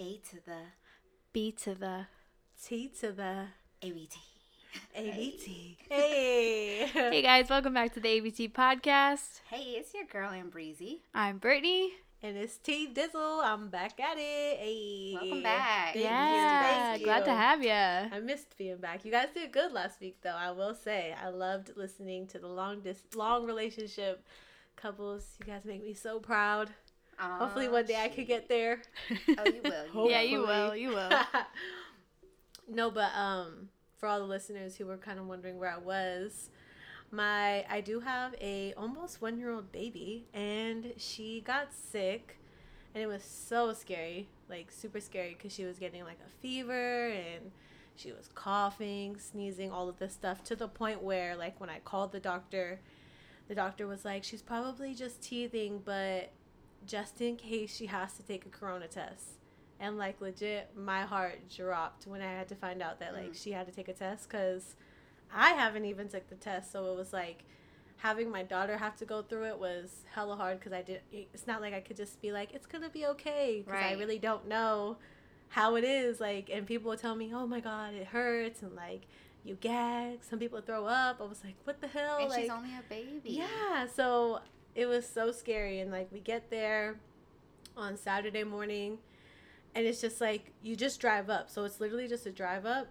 A to the B to the T to the ABT. ABT. Hey. Hey guys, welcome back to the ABT podcast. Hey, it's your girl Ambreezy. I'm Brittany. And it's T Dizzle. I'm back at it. Hey. Welcome back. Thank you, yeah, thank glad to have you. I missed being back. You guys did good last week, though. I will say, I loved listening to the long dis- long relationship couples. You guys make me so proud. Hopefully, one day I could get there. Oh, you will. Yeah, you will. You will. no, but um, for all the listeners who were kind of wondering where I was, my I do have a almost one year old baby, and she got sick, and it was so scary, like super scary, because she was getting like a fever and she was coughing, sneezing, all of this stuff to the point where like when I called the doctor, the doctor was like, she's probably just teething, but just in case she has to take a corona test. And like legit my heart dropped when i had to find out that like Mm. she had to take a test because i haven't even took the test. So it was like having my daughter have to go through it was hella hard because i did it's not like i could just be like it's gonna be okay because i really don't know how it is like and people would tell me oh my god it hurts and like you gag. Some people throw up. I was like what the hell? And like she's only a baby. yeah, so it was so scary and like we get there on Saturday morning and it's just like you just drive up. So it's literally just a drive up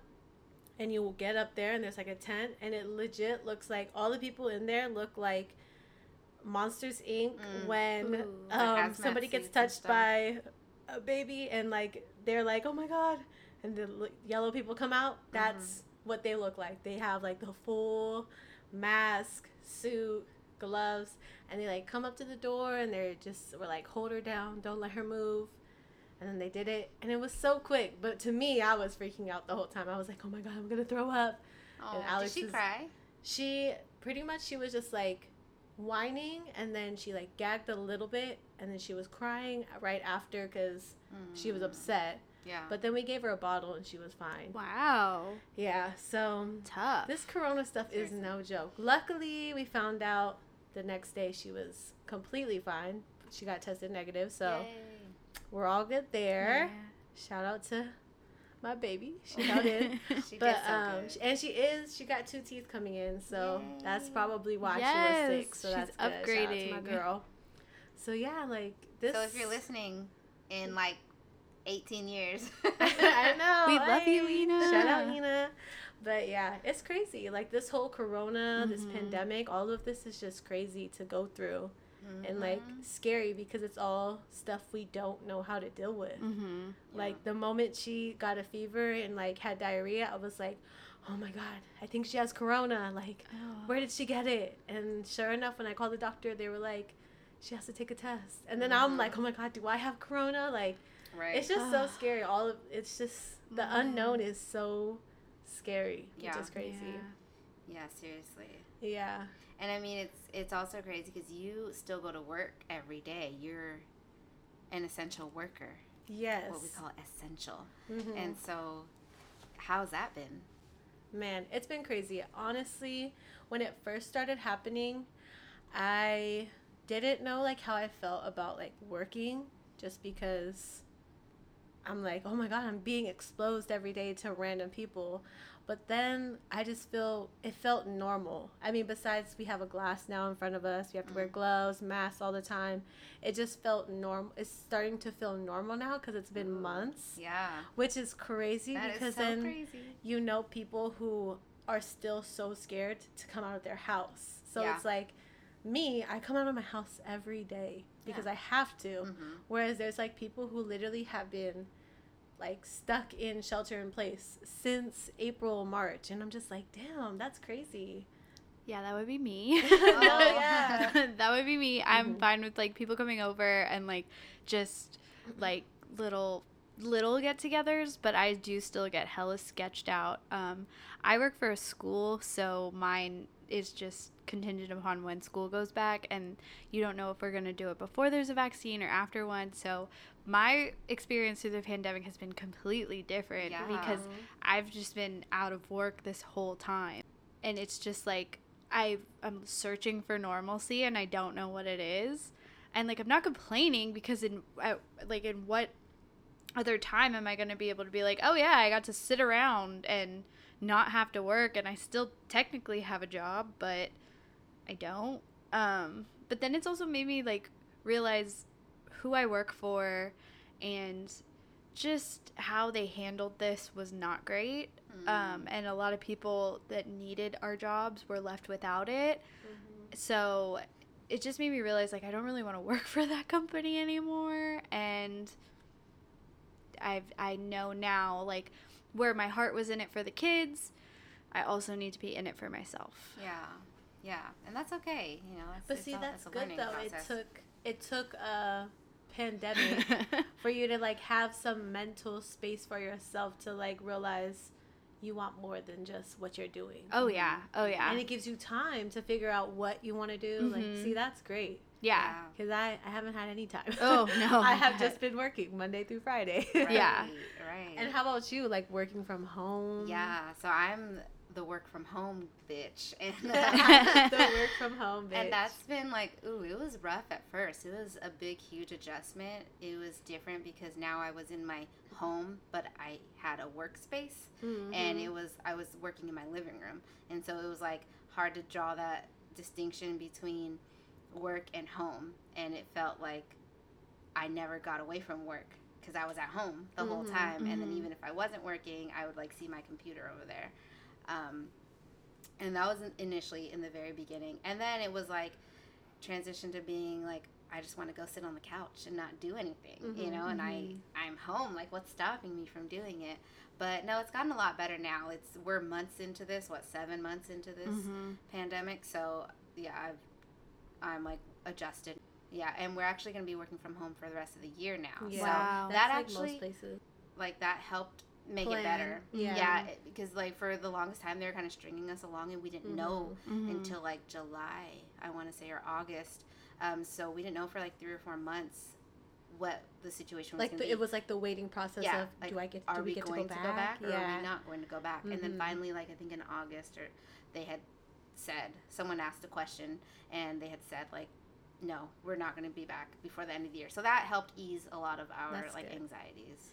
and you will get up there and there's like a tent and it legit looks like all the people in there look like Monsters Inc. Mm. when Ooh. Um, somebody gets touched by a baby and like they're like, "Oh my god." And the l- yellow people come out. Mm-hmm. That's what they look like. They have like the full mask, suit, gloves, and they like come up to the door and they're just were like, "Hold her down. Don't let her move." And then they did it, and it was so quick. But to me, I was freaking out the whole time. I was like, "Oh my god, I'm gonna throw up." Oh, And did she cry? She pretty much she was just like whining, and then she like gagged a little bit, and then she was crying right after because she was Mm. upset. Yeah. But then we gave her a bottle, and she was fine. Wow. Yeah, so Tough. this corona stuff is no joke. Luckily, we found out the next day she was completely fine. She got tested negative, so Yay. we're all good there. Shout out to my baby. She held in. She But did so um, good. and she is. She got two teeth coming in, so that's probably why she Yes, was sick. So she's that's good. To my girl. So yeah, like this. So if you're listening in like 18 years, I don't know. We love you, hey, Ina. Shout out, Ina. But yeah, it's crazy. Like this whole Corona, this Mhm. pandemic, all of this is just crazy to go through and like scary because it's all stuff we don't know how to deal with. Mm-hmm. Like the moment she got a fever and like had diarrhea, I was like, "Oh my god, I think she has corona." Like, where did she get it? And sure enough, when I called the doctor, they were like, "She has to take a test." And then I'm like, "Oh my god, do I have corona?" Like, right. it's just so scary. All of it's just the Mhm. unknown is so scary, Yeah. which is crazy. yeah, seriously. Yeah. And I mean, it's it's also crazy because you still go to work every day. You're an essential worker, Yes. what we call essential. Mhm. And so, how's that been? Man, it's been crazy. Honestly, when it first started happening, I didn't know like how I felt about like working just because I'm like, "Oh my god, I'm being exposed every day to random people." But then I just feel it felt normal. I mean, besides we have a glass now in front of us, we have to wear Mm. gloves, masks all the time. It just felt normal. It's starting to feel normal now because it's been months, Yeah, which is crazy that is because so then crazy. you know people who are still so scared to come out of their house. So Yeah. it's like me, I come out of my house every day because Yeah. I have to. hmm Whereas there's like people who literally have been like stuck in shelter in place since April, March. And I'm just like, damn, that's crazy. Yeah, that would be me. Oh, yeah. that would be me. I'm Mhm. fine with like people coming over and like just like little little get-togethers, but I do still get hella sketched out. Um, I work for a school, so mine is just contingent upon when school goes back, and you don't know if we're gonna do it before there's a vaccine or after one. So my experience through the pandemic has been completely different Yeah. because I've just been out of work this whole time. And it's just like I I'm searching for normalcy and I don't know what it is. And like I'm not complaining because in I, like in what other time am I going to be able to be like, oh yeah, I got to sit around and not have to work and I still technically have a job, but I don't. Um, but then it's also made me like realize who I work for and just how they handled this was not great. Mm. Um, and a lot of people that needed our jobs were left without it. Mm-hmm. So it just made me realize like I don't really want to work for that company anymore and I've I know now like where my heart was in it for the kids, I also need to be in it for myself. Yeah, yeah, and that's okay. You know, it's, But it's see, all- that's it's a good though. process. It took it took a pandemic for you to like have some mental space for yourself to like realize you want more than just what you're doing. oh yeah. Oh yeah. And it gives you time to figure out what you want to do. Like, Mhm. see, that's great. yeah. Because I, I haven't had any time. Oh, no. I have just been working Monday through Friday. Right, Yeah. right. and how about you? Like working from home? yeah, so I'm the work from home bitch, and the work from home, bitch. and that's been like, ooh, it was rough at first. It was a big, huge adjustment. It was different because now I was in my home, but I had a workspace, Mhm. and it was I was working in my living room, and so it was like hard to draw that distinction between work and home, and it felt like I never got away from work because I was at home the whole Mhm, time, and then mhm. even if I wasn't working, I would like see my computer over there, um, and that was initially in the very beginning, and then it was like transition to being like I just want to go sit on the couch and not do anything, you Mhm, know, and I mhm. I'm home, like what's stopping me from doing it? But no, it's gotten a lot better now. It's we're months into this, what seven months into this Mhm. pandemic. So yeah, I've I'm like adjusted. Yeah, and we're actually going to be working from home for the rest of the year now. Yeah. So Wow. That like actually places. like that helped make Plan. it better. Yeah. Yeah, it- because like for the longest time they were kind of stringing us along and we didn't know Mhm. until like July, I want to say, or August. Um, so we didn't know for like three or four months what the situation was Like the, be. it was like the waiting process Yeah, of like, do I get are do we, we get going to to go go back? or are yeah. we not going to go back? And then Mhm. finally, like I think in August, or they had said someone asked a question and they had said like, no, we're not going to be back before the end of the year. So that helped ease a lot of our That's like good. anxieties.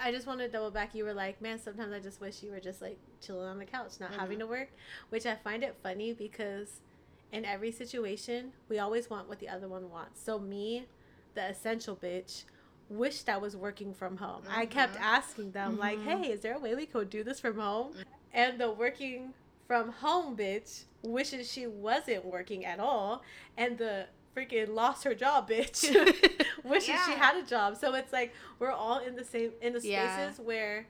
I just want to double back. You were like, man, sometimes I just wish you were just like chilling on the couch, not having Mhm. to work, which I find it funny because in every situation, we always want what the other one wants. So, me, the essential bitch, wished I was working from home. I kept Mhm. asking them, like, Mhm. hey, is there a way we could do this from home? And the working from home bitch wishes she wasn't working at all. And the freaking lost her job bitch wishes she had a job. So it's like we're all in the same in the spaces Yeah. where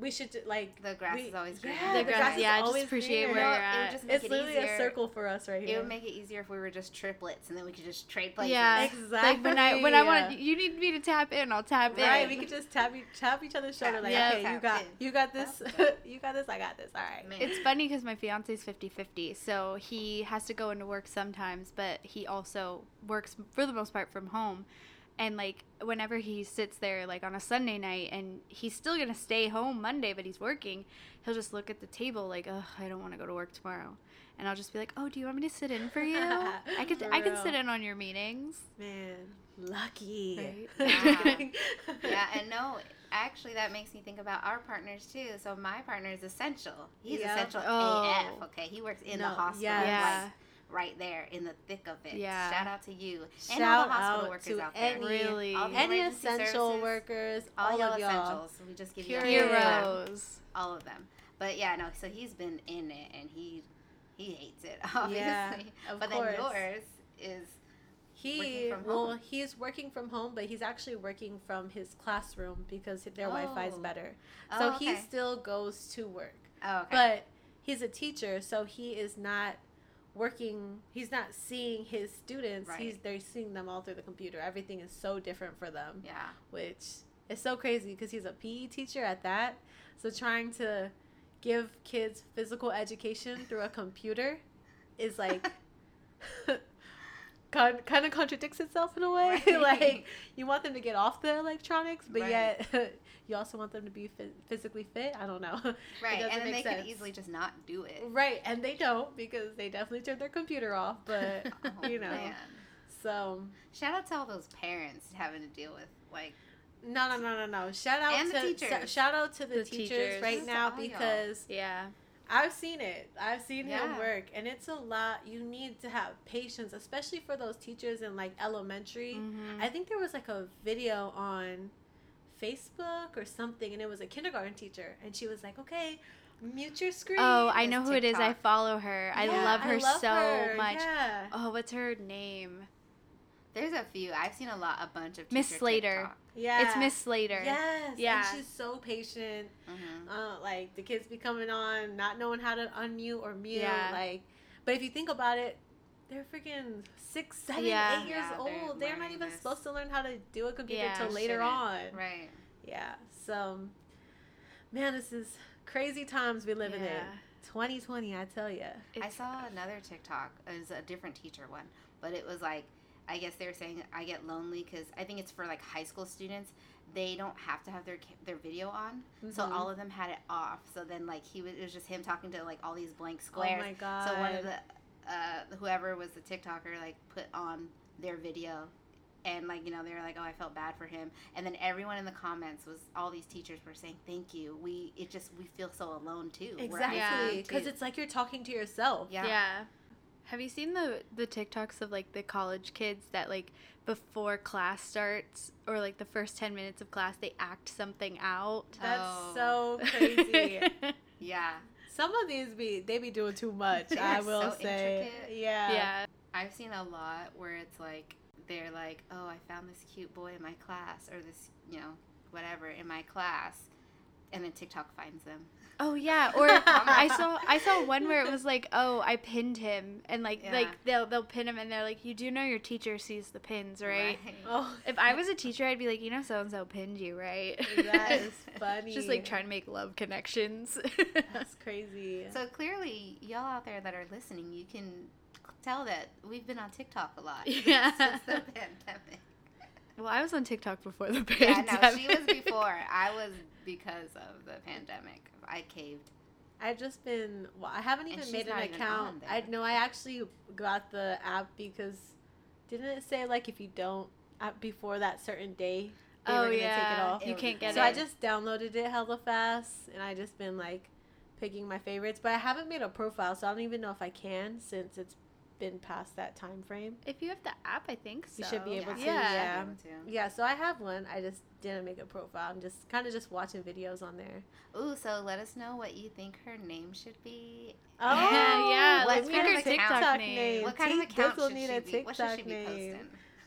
we should like The grass we- is always greener. yeah, The the grass, grass is yeah, just always appreciate greener. where you're it would just make It's it literally easier. a circle for us right here. It would make it easier if we were just triplets and then we could just trade places. Yeah. Exactly. Like when I when I want you need me to tap in, I'll tap in. Right, we could just tap each, tap each other's shoulder like, Yeah. okay, you got in. you got this, you got this, I got this. All right. Man. It's funny because my fiance's 50 50, so he has to go into work sometimes, but he also works for the most part from home. And like whenever he sits there, like on a Sunday night, and he's still gonna stay home Monday, but he's working, he'll just look at the table like, "Ugh, I don't want to go to work tomorrow," and I'll just be like, "Oh, do you want me to sit in for you? I could I can sit in on your meetings." Man, lucky. Right? Yeah. yeah, and no, actually, that makes me think about our partners too. So my partner is essential. He's Yep. essential Oh. AF. Okay, he works in the hospital, yes. Yeah. like right there in the thick of it. Yeah. Shout out to you and Shout all the hospital out workers to out there. any, Really. All the any essential services, workers, all, all, of y'all. essentials. We just give you Period. clap. Heroes. all of them. But yeah, no. So he's been in it, and he he hates it obviously. Yeah, of but course. then yours is He from well, home. he's working from home, but he's actually working from his classroom because their Wi-Fi is Oh. better. oh, So okay. he still goes to work, oh, okay. but he's a teacher, so he is not working. He's not seeing his students. He's they're seeing them all through the computer. Everything is so different for them, yeah. which is so crazy because he's a PE teacher at that. So trying to give kids physical education through a computer is like kind kind of contradicts itself in a way. Right. like you want them to get off the electronics, but Right. yet you also want them to be phys- physically fit. I don't know. Right, and then they make could easily just not do it. Right, and they don't because they definitely turn their computer off. But Oh, you know, man. so Shout out to all those parents having to deal with like No, no, no, no, no. Shout out And the to teachers. sh- shout out to the, The teachers, teachers. right now out y'all. because Yeah. I've seen it. I've seen him work, and it's a lot. You need to have patience, especially for those teachers in like elementary. Mhm. I think there was like a video on Facebook or something, and it was a kindergarten teacher, and she was like, "Okay, mute your screen." Oh, I know who it is. I follow her. I love her love so her. much. Yeah. Oh, what's her name? There's a few. I've seen a lot, a bunch of Miss Slater. TikTok. yeah, It's Miss Slater. Yes, Yeah. and she's so patient. Mhm. Uh, like the kids be coming on, not knowing how to unmute or mute. Yeah. Like, but if you think about it, they're freaking six, seven, Yeah. eight years Yeah, they're old. They're not even this. supposed to learn how to do a computer Yeah. till later on. Right. Yeah. So, man, this is crazy times we live in. 2020, I tell you. I saw another TikTok. It was a different teacher one, but it was like, I guess they were saying I get lonely because I think it's for like high school students. They don't have to have their their video on, so Mhm. all of them had it off. So then like he was it was just him talking to like all these blank squares. Oh my god. so one of the uh, whoever was the TikToker like put on their video. And like you know they were like oh I felt bad for him and then everyone in the comments was all these teachers were saying thank you we it just we feel so alone too exactly because too. it's like you're talking to yourself. yeah, yeah. Have you seen the the TikToks of like the college kids that like before class starts or like the first 10 minutes of class they act something out? That's Oh. so crazy. yeah Some of these be they be doing too much. They I will so say. intricate. Yeah. yeah. I've seen a lot where it's like they're like, "Oh, I found this cute boy in my class or this, you know, whatever in my class." And then TikTok finds them. Oh yeah, or I saw I saw one where it was like, "Oh, I pinned him." And like Yeah. like they'll they'll pin him and they're like, "You do know your teacher sees the pins, right?" Oh, If I was a teacher, I'd be like, "You know so and so pinned you, right?" that is funny. Just like trying to make love connections. That's crazy. So clearly, y'all out there that are listening, you can tell that we've been on TikTok a lot Yeah. since the pandemic. well, I was on TikTok before the pandemic. Yeah, no, she was before. I was because of the pandemic. I caved. I've just been. Well, I haven't even made an account. I know I actually got the app because didn't it say like if you don't uh, before that certain day they oh were gonna yeah, take it off? you can't get so it. I just downloaded it hella fast, and I just been like picking my favorites. But I haven't made a profile, so I don't even know if I can since it's been past that time frame. if you have the app, I think so. You should be able to, Yeah. yeah. Able to. Yeah, so I have one. I just didn't make a profile. I'm just kind of just watching videos on there. Ooh, so let us know what you think her name should be. Oh yeah, What let's kind pick of her account TikTok name. What kind of T- account this'll should need she a be? What should she be name. posting?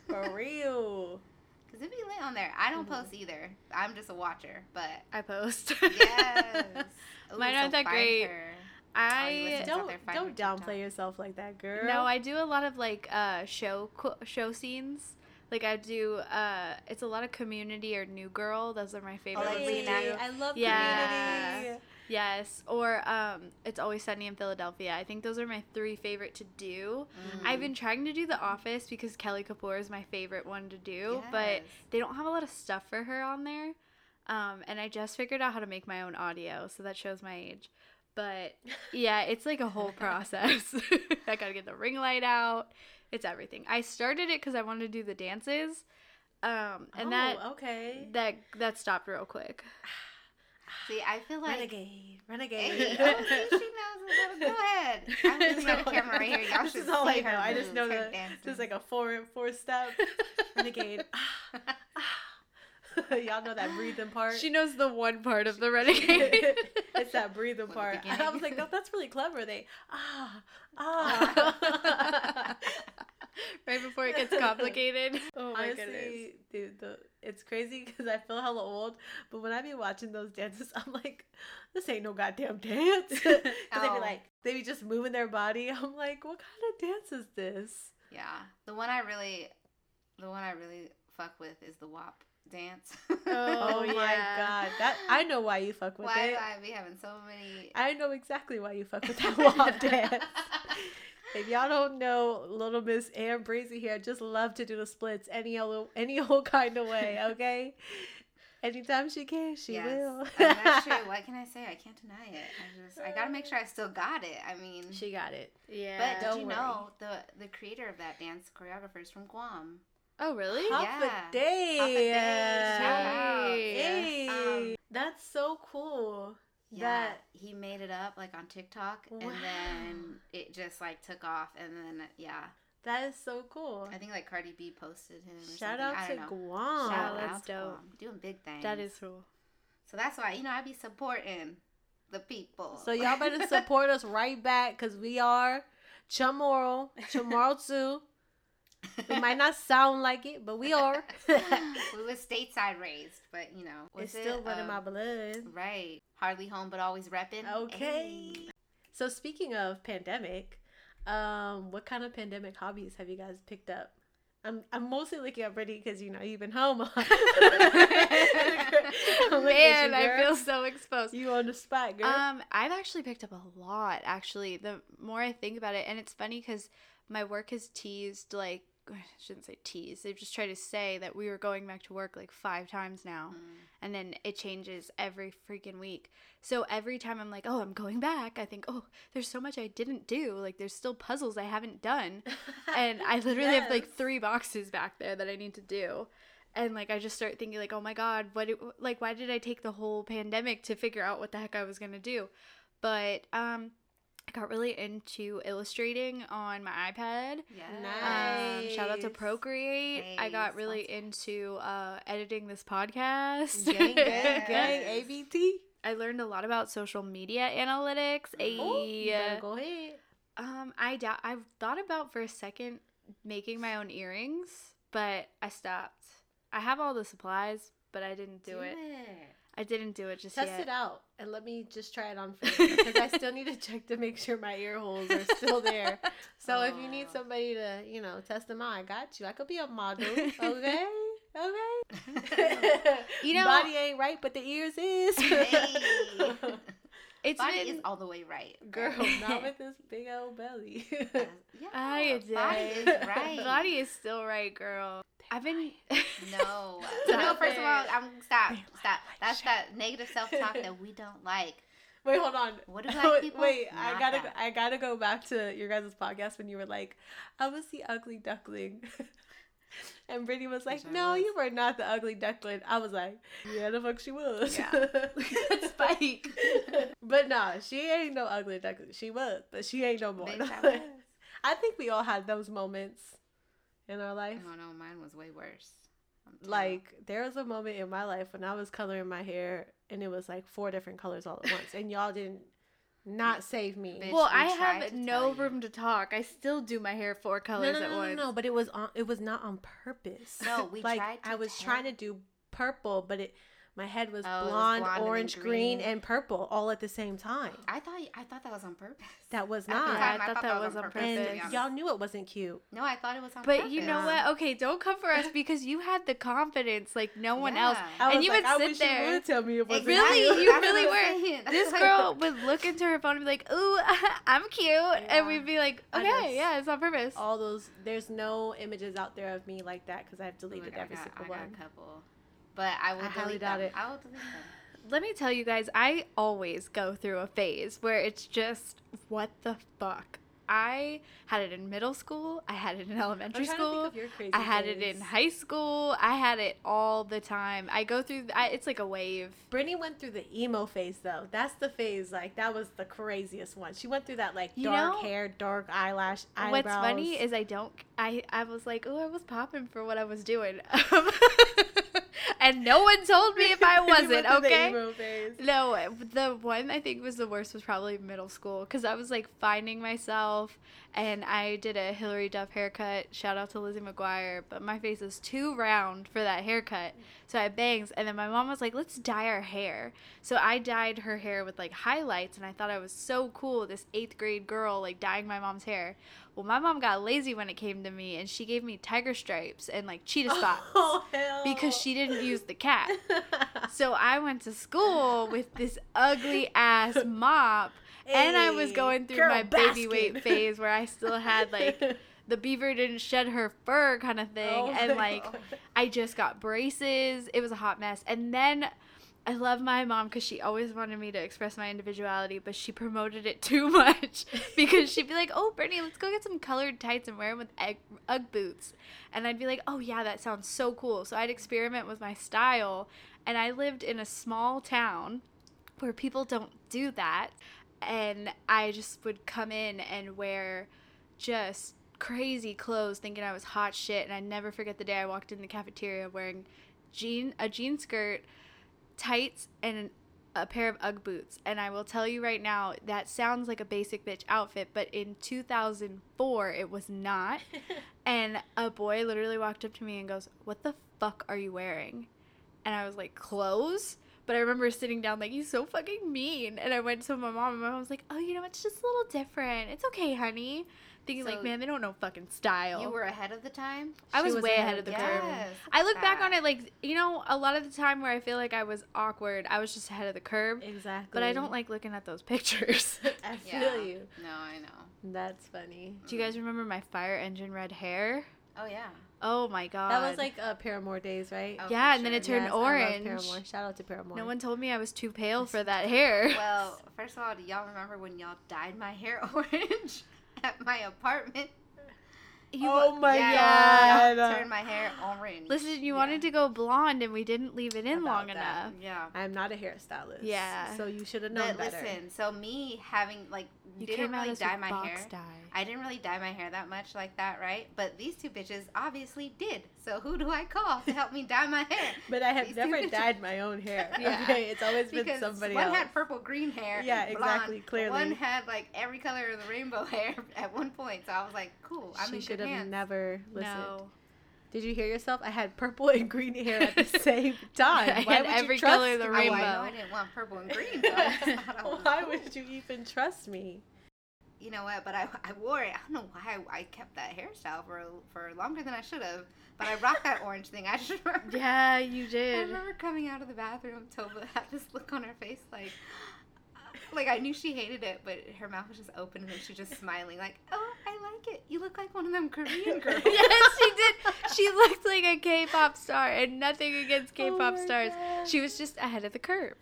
For real. Because it'd be lit on there. I don't Mhm. post either. I'm just a watcher, but I post. yes. Ooh, Mine aren't that great. her. I Don't don't downplay yourself like that, girl. No, I do a lot of like uh show show scenes. Like I do uh it's a lot of community or new girl. Those are my favorite ones to reenact- do. I love Yeah. community. Yes, or um it's always sunny in Philadelphia. I think those are my three favorite to do. Mm. I've been trying to do The Office because Kelly Kapoor is my favorite one to do, but they don't have a lot of stuff for her on there. Um, and I just figured out how to make my own audio, so that shows my age. But yeah, it's like a whole process. I gotta get the ring light out. It's everything. I started it because I wanted to do the dances, um, and oh, that okay. that that stopped real quick. See, I feel like. renegade, renegade. oh, she knows a little. Go ahead. I'm just got a No, camera right here. Y'all this should is all I know. her I just know moves, her that dancing. Just like a four four step renegade. Y'all know that breathing part. She knows the one part of the renegade. it's that breathing For the part. I was like, no, that's really clever. They ah ah. right before it gets complicated. Oh my goodness. Dude, the it's crazy because I feel hella old. But when I be watching those dances, I'm like, this ain't no goddamn dance. Because they be like, they be just moving their body. I'm like, what kind of dance is this? Yeah, the one I really, the one I really fuck with is the WAP dance. Oh, oh, my yeah. god, that I know why you fuck with Why it. do I be having so many? I know exactly why you fuck with that WAP dance. If y'all don't know, little Miss Ambreezy here just love to do the splits any old any old kind of way. Okay, anytime she can, she Yes. will. I mean, that's true. What can I say? I can't deny it. I just, I gotta make sure I still got it. I mean, She got it. Yeah. but Don't you worry. know the the creator of that dance choreographer is from Guam? Oh, really? Half Yeah. a day. Hafa adai. Out. Hey. Um, That's so cool. Yeah, That he made it up like on TikTok, Wow. and then it just like took off, and then yeah, that is so cool. I think like Cardi B posted him. Shout something. out I to know. Guam. Shout that's out to dope. Guam. doing big things. That is cool. so. That's why you know I be supporting the people. So y'all better support us right back because we are Chamorro, Chamorro too. We might not sound like it, but we are. we were stateside raised, but you know, it's still it, running um, my blood. Right, hardly home, but always repping. Okay. Ayy. So speaking of pandemic, um, what kind of pandemic hobbies have you guys picked up? I'm I'm mostly looking at Brittany because you know you've been home. I'm looking at Man, I feel so exposed. you on the spot, girl. Um, I've actually picked up a lot. Actually, the more I think about it, and it's funny because my work has teased like I shouldn't say tease. They've just tried to say that we were going back to work like five times now, Mm. and then it changes every freaking week. So every time I'm like, oh, I'm going back, I think, oh, there's so much I didn't do. Like there's still puzzles I haven't done, and I literally have like three boxes back there that I need to do. And like I just start thinking like, oh my god, what? It, like why did I take the whole pandemic to figure out what the heck I was gonna do? But um, I got really into illustrating on my iPad. Yeah. Um, shout out to Nice. Procreate. I got really sponsor. into uh, editing this podcast. gang, gang, gang, ABT. I learned a lot about social media analytics. Oh, A, go ahead. um, I doubt. I've thought about for a second making my own earrings, but I stopped. I have all the supplies, but I didn't do, it. I didn't do it just Test yet. it out and let me just try it on for you because I still need to check to make sure my ear holes are still there. So if you need somebody to, you know, test them out, I got you. I could be a model. Okay. Okay. You know- body ain't right, but the ears is. It's Body been is all the way right. Girl, not with this big old belly. Uh, yeah, I did. body is right. Body is still right, girl. I've been. No. No, first of all. I'm stop. They Stop. That's shit. that negative self talk that we don't like. Wait, hold on. What do black people? Wait, I gotta, that. I gotta go back to your guys' podcast when you were like, "I was the ugly duckling," and Brittany was like, "No, was. you were not the ugly duckling." I was like, "Yeah, the fuck she was." Yeah. Spike. but nah, she ain't no ugly duckling. She was, but she ain't no more. Bitch, I. I think we all had those moments in our I life. don't know. Mine was way worse. Like there was a moment in my life when I was coloring my hair and it was like four different colors all at once, and y'all didn't not save me. Bitch, well, I have no room to talk. I still do my hair four colors no, no, at no, once. no, but it was on. It was not on purpose. No, we like tried to I was tell- trying to do purple, but it my head was Oh, it was blonde, blonde and orange, green. green. and purple all at the same time. I thought I thought that was on purpose. That was At the not. Yeah, time, I thought that was on to be and purpose. y'all knew it wasn't cute. No, I thought it was on But purpose. But you know what? Okay, don't come for us because you had the confidence like no one else. I And was you like, would I sit wish there. You would tell me it wasn't Really? cute. You really were. This girl would look into her phone and be like, "Ooh, I'm cute," and we'd be like, "Okay, just- yeah, it's on purpose." all those. There's no images out there of me like that because I've deleted Look, I every got- single I got one. a couple, but I will I highly delete doubt them. it. I will delete them. Let me tell you guys, I always go through a phase where it's just, what the fuck. I had it in middle school. I had it in elementary trying to think school. of your crazy I had it in high school. I had it all the time. I go through. I, it's like a wave. Brittany went through the emo phase though. That's the phase like that was the craziest one. She went through that like You dark know, hair, dark eyelash, eyebrows. What's funny is I don't. I I was like, oh, I was popping for what I was doing, and no one told me if I wasn't. the Okay. No, the one I think was the worst was probably middle school because I was like finding myself and I did a Hilary Duff haircut. Shout out to Lizzie McGuire, but my face is too round for that haircut. So I had bangs and then my mom was like, let's dye our hair. So I dyed her hair with like highlights and I thought I was so cool, this eighth grade girl like dyeing my mom's hair. Well, my mom got lazy when it came to me and she gave me tiger stripes and like cheetah oh, spots Oh because she didn't use the cat. So I went to school with this ugly ass mop, and I was going through my baby weight phase where I still had like the beaver didn't shed her fur kind of thing, Oh and like God. I just got braces. It was a hot mess, and then I love my mom because she always wanted me to express my individuality, but she promoted it too much because she'd be like, "Oh, Brittany, let's go get some colored tights and wear them with egg, UGG boots," and I'd be like, "Oh yeah, that sounds so cool." So I'd experiment with my style, and I lived in a small town where people don't do that, and I just would come in and wear just crazy clothes, thinking I was hot shit, and I never forget the day I walked in the cafeteria wearing jean a jean skirt tights and a pair of UGG boots. And I will tell you right now, that sounds like a basic bitch outfit, but in 2004, it was not. and a boy literally walked up to me and goes, What the fuck are you wearing? And I was like, Clothes? But I remember sitting down like, He's so fucking mean. And I went to my mom, and my mom was like, Oh, you know, it's just a little different. It's okay, honey. Thinking, So like, man, they don't know fucking style. You were ahead of the time. I was, was way ahead ahead of of the the curve. I look back on it like you know a lot of the time where I feel like I was awkward, I was just ahead of the curve. Exactly. But I don't like looking at those pictures. I feel Yeah. you. No, I know. That's funny. Do you guys remember my fire engine red hair? Oh yeah. Oh my god. That was like uh, Paramore days, right? Oh, yeah, for and then it turned Yes, I love orange. Paramore. Shout out to Paramore. No one told me I was too pale for that hair. Well, first of all, do y'all remember when y'all dyed my hair orange at my apartment? You oh wa- my yeah, god. y'all turned my hair orange. Listen, you Yeah. wanted to go blonde and we didn't leave it in About long that. enough. Yeah. I'm not a hairstylist. Yeah. So you should have known But better. listen, so me having like You didn't came really us dye my hair. dye. I didn't really dye my hair that much like that, right? But these two bitches obviously did. So who do I call to help me dye my hair? But I have These never dyed my own hair. Yeah. Okay, it's always been Because somebody one else. One had purple green hair. Yeah, blonde. exactly, clearly. One had like every color of the rainbow hair at one point. So I was like, cool. I'm she in should good have hands. never listened. No. Did you hear yourself? I had purple and green hair at the same time. I Why had would you every trust color of the Oh, me? I know I didn't want purple and green. So I just thought I was Why cool. would you even trust me? You know what? But I, I wore it. I don't know why I, I kept that hairstyle for for longer than I should have. But I rocked that orange thing. I just remember. Yeah, you did. I remember coming out of the bathroom. Toba had this look on her face, like, like I knew she hated it, but her mouth was just open and then she just smiling, like, "Oh, I like it. You look like one of them Korean girls." yes, she did. She looked like a K-pop star, and nothing against K-pop Oh stars. God. She was just ahead of the curve.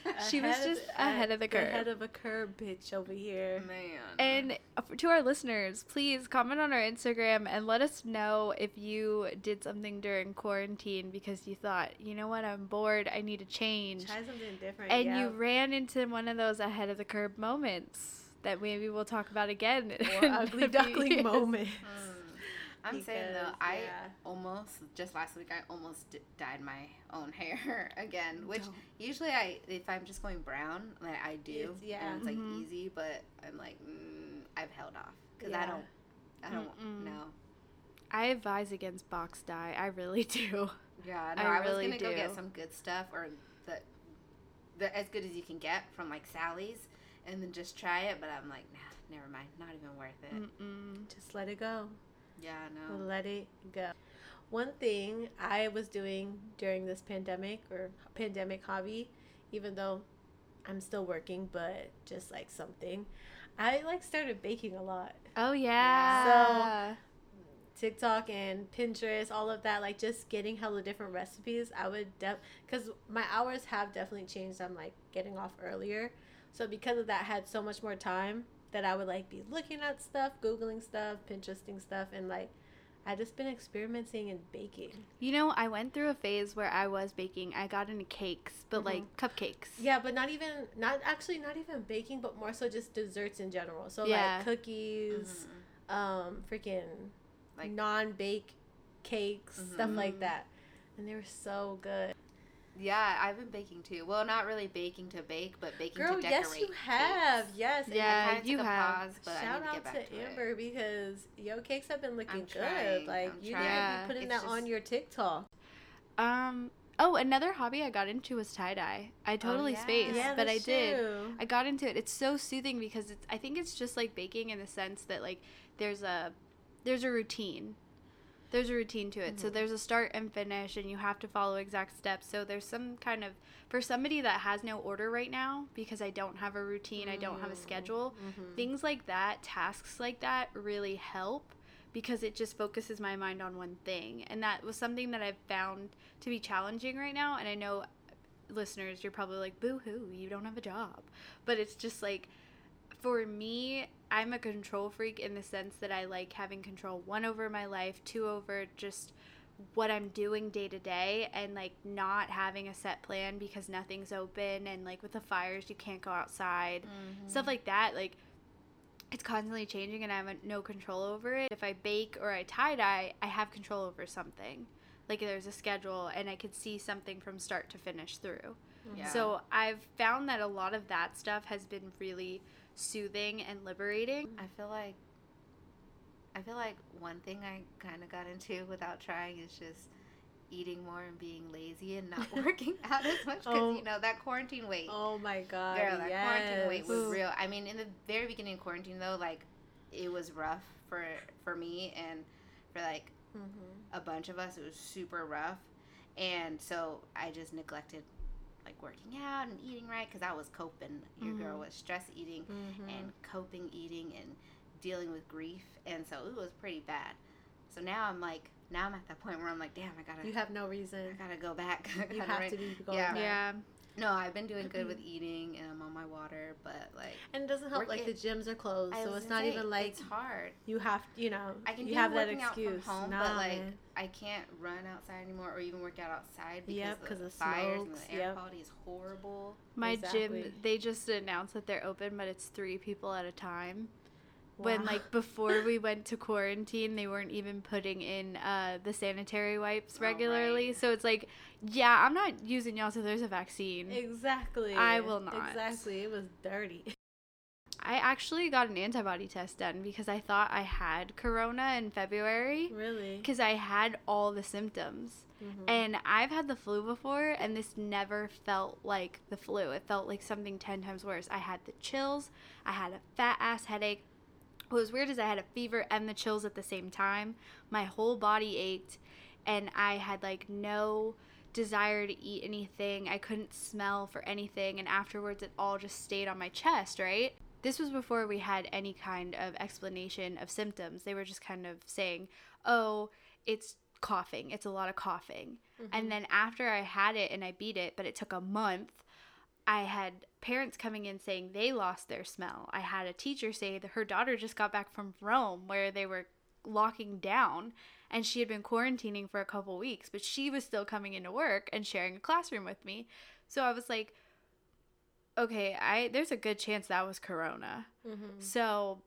She was just ahead of the curve. Ahead of a curve, bitch, over here. Man. And to our listeners, please comment on our Instagram and let us know if you did something during quarantine because you thought, you know what, I'm bored, I need a change. Try something different. And yeah. you ran into one of those ahead of the curve moments that maybe we'll talk about again. or ugly duckling years. moment. Mm. I'm saying though, Because, I yeah. almost just last week I almost d- dyed my own hair again, which usually I if I'm just going brown, like I do, It's- yeah. and it's like Mhm. easy, but I'm like mm, I've held off because I don't, I don't know. I advise against box dye. I really do. Yeah, no, I I, was really gonna go get some good stuff or the, the as good as you can get from like Sally's, and then just try it. But I'm like, nah, never mind, not even worth it. Mm-mm. Just let it go. Yeah, no. Let it go. One thing I was doing during this pandemic or pandemic hobby, even though I'm still working, but just like something, I like started baking a lot. Oh yeah. So TikTok and Pinterest, all of that, like just getting hella different recipes. I would def because my hours have definitely changed. I'm like getting off earlier, so because of that, I had so much more time that I would like be looking at stuff, googling stuff, Pinteresting stuff, and like I just been experimenting and baking. you know, I went through a phase where I was baking. I got into cakes, but Mhm. like cupcakes. Yeah, but not even not actually not even baking, but more so just desserts in general. So Yeah. like cookies, Mhm. um, freaking Like- non-bake cakes, stuff like Mhm. that, and they were so good. Yeah, I've been baking too. Well, not really baking to bake, but baking Girl, to decorate. yes, you have. cakes. Yes. Yeah, kinda you took a have. Pause, Shout to out get back to, to, it. Amber because yo cakes have been looking I'm good. trying, Like I'm you trying. need to be putting It's that on your TikTok. Um. Oh, another hobby I got into was tie dye. I totally yeah. spaced, Yeah, but I that's did. true. I got into it. It's so soothing because it's. I think it's just like baking in the sense that like there's a there's a routine. There's a routine to it. So Mhm. there's a start and finish, and you have to follow exact steps. So there's some kind of for somebody that has no order right now because I don't have a routine, I don't have a Mm. schedule. Mhm. Things like that, tasks like that, really help because it just focuses my mind on one thing, and that was something that I've found to be challenging right now. And I know listeners, you're probably like, boo hoo, you don't have a job. But it's just like, for me, I'm a control freak in the sense that I like having control one over my life, two over just what I'm doing day to day, and like not having a set plan because nothing's open. And like with the fires, you can't go outside, mm-hmm. stuff like that. Like, it's constantly changing and I have no control over it. If I bake or I tie dye, I have control over something. Like there's a schedule and I could see something from start to finish through. Yeah. So I've found that a lot of that stuff has been really soothing and liberating. I feel like I feel like one thing I kind of got into without trying is just eating more and being lazy and not working out as much because Oh. you know that quarantine weight. Oh my god. Girl, that quarantine weight was real. I mean, in the very beginning of quarantine though, like it was rough for for me and for like Mhm. a bunch of us. It was super rough, and so I just neglected like working out and eating right because I was coping. Your girl Mhm. was stress eating Mhm. and coping eating and dealing with grief, and so it was pretty bad. So now I'm like, now I'm at that point where I'm like, damn, I gotta, you have no reason. I gotta go back. You gotta have re- to be going Yeah. back. Yeah. No, I've been doing good with eating, and I'm on my water, but like, And it doesn't help Work like it- the gyms are closed, I so it's not say, even like it's hard. you have you know I can you do have that working out from excuse. home, nah, but, like, man. I can't run outside anymore or even work out outside because Yep, the fires and the air yep. quality is horrible. My Exactly. gym, they just announced that they're open, but it's three people at a time. When like before we went to quarantine, they weren't even putting in uh, the sanitary wipes Oh, regularly. right. So it's like, yeah, I'm not using y'all so there's a vaccine. exactly, I will not. Exactly, it was dirty. I actually got an antibody test done because I thought I had corona in February really. because I had all the symptoms. Mhm. And I've had the flu before, and this never felt like the flu. It felt like something 10 times worse. I had the chills, I had a fat ass headache. What was weird is I had a fever and the chills at the same time. My whole body ached, and I had like no desire to eat anything. I couldn't smell for anything, and afterwards, it all just stayed on my chest, right? This was before we had any kind of explanation of symptoms. They were just kind of saying, oh, it's coughing. It's a lot of coughing. And mm-hmm. then after I had it and I beat it, but it took a month, I had parents coming in saying they lost their smell. I had a teacher say that her daughter just got back from Rome where they were locking down and she had been quarantining for a couple weeks, but she was still coming into work and sharing a classroom with me. So I was like, okay, I there's a good chance that was corona. Mhm. So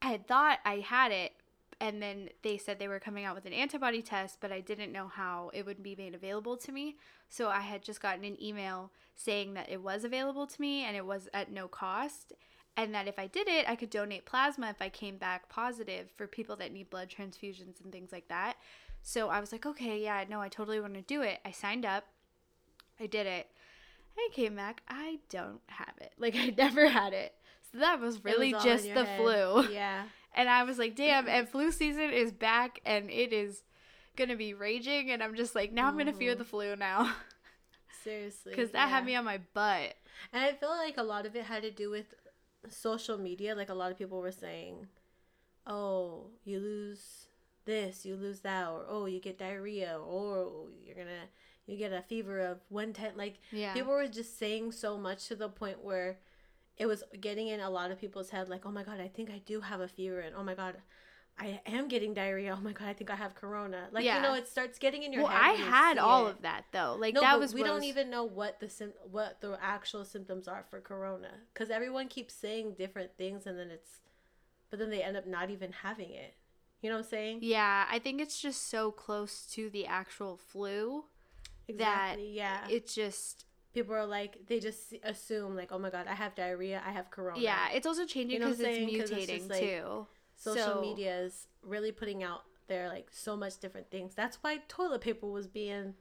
I had thought I had it, and then they said they were coming out with an antibody test, but I didn't know how it would be made available to me. So I had just gotten an email saying that it was available to me and it was at no cost. And that if I did it, I could donate plasma if I came back positive for people that need blood transfusions and things like that. So I was like, okay, yeah, no, I totally want to do it. I signed up, I did it. I came back. I don't have it. Like I never had it. So that was really was just the head. flu. Yeah. And I was like, damn, and flu season is back and it is gonna be raging. And I'm just like, now I'm gonna fear Mhm. the flu now. Seriously. Because that had me on my butt. And I feel like a lot of it had to do with social media. Like a lot of people were saying, "Oh, you lose this, you lose that," or "Oh, you get diarrhea," or "Oh, you're gonna you get a fever of one ten. Like Yeah. people were just saying so much to the point where it was getting in a lot of people's head. Like, "Oh my god, I think I do have a fever," and "Oh my god." I am getting diarrhea. Oh my god, I think I have corona. Like Yeah. you know, it starts getting in your well, head. I had all it. of that though. Like No, that was we don't was- even know what the sim- what the actual symptoms are for corona because everyone keeps saying different things and then it's but then they end up not even having it you know what i'm saying Yeah, I think it's just so close to the actual flu. Exactly yeah It's just people are like they just assume like oh my god i have diarrhea i have corona yeah. It's also changing You know because it's it's mutating just, like, too. social So- media is really putting out there like so much different things that's why toilet paper was being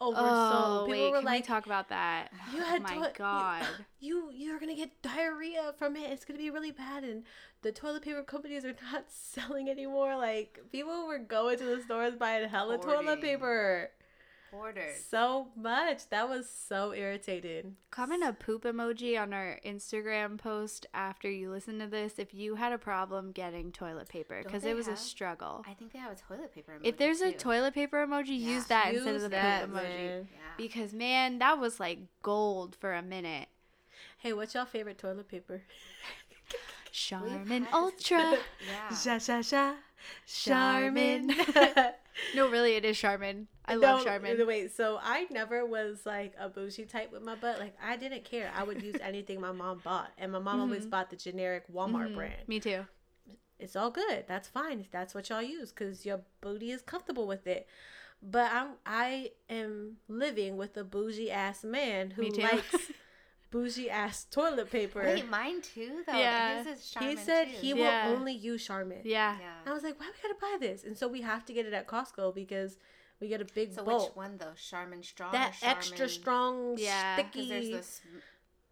oversold Oh people wait, were like we talk about that? You Oh had my toi- you- god. you you're gonna get diarrhea from it. It's gonna be really bad, and the toilet paper companies are not selling anymore. Like people were going to the stores buying hella toilet paper. Hoarders. so much. That was so irritating. Comment a poop emoji on our Instagram post after you listen to this if you had a problem getting toilet paper because it was a struggle. I think they have a toilet paper. Emoji. If emoji, there's a too. toilet paper emoji, Yeah. use that instead of the that, poop emoji. man. Yeah. Because man, that was like gold for a minute. Hey, what's your favorite toilet paper? Charmin Ultra. yeah. Sha sha sha. Charmin. No, really, it is Charmin. I love No, Charmin. Wait, so I never was like a bougie type with my butt. Like I didn't care. I would use anything my mom bought, and my mom always Mhm. bought the generic Walmart Mhm. brand. Me too. It's all good. That's fine if that's what y'all use, because your booty is comfortable with it. But I'm I am living with a bougie ass man who likes bougie ass toilet paper. Wait, mine too though. Yeah. His is he said too. he Yeah. will only use Charmin. Yeah. Yeah. I was like, why we gotta buy this? And so we have to get it at Costco because we get a big So bulk. which one though? Charmin strong. that or extra strong, Yeah. sticky. There's this.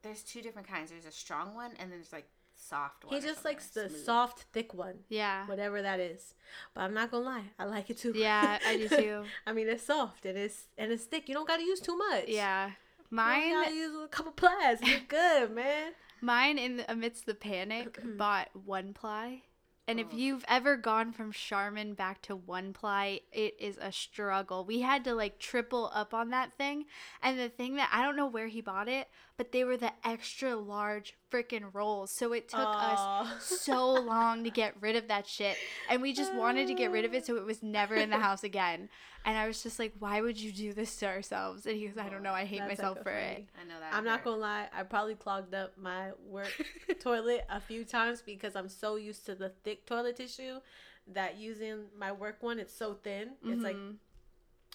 There's two different kinds. There's a strong one and then there's like soft one. he just something, likes the smooth. soft, thick one, Yeah. whatever that is. But I'm not gonna lie, I like it too. Yeah, I do too. I mean, it's soft and it's and it's thick. You don't gotta use too much. Yeah. You only use a couple plies. You're good, man. mine in the, amidst the panic bought one ply. And if Oh. you've ever gone from Charmin back to one ply, it is a struggle. We had to like triple up on that thing. And the thing that I don't know where he bought it, but they were the extra large freaking rolls. So it took us so long to get rid of that shit. And we just wanted to get rid of it so it was never in the house again. And I was just like, why would you do this to ourselves? And he goes, I don't know. I hate That's myself hecka for it. I know that. I'm not gonna lie. I probably clogged up my work toilet a few times because I'm so used to the thick toilet tissue that using my work one, it's so thin. It's like Mhm.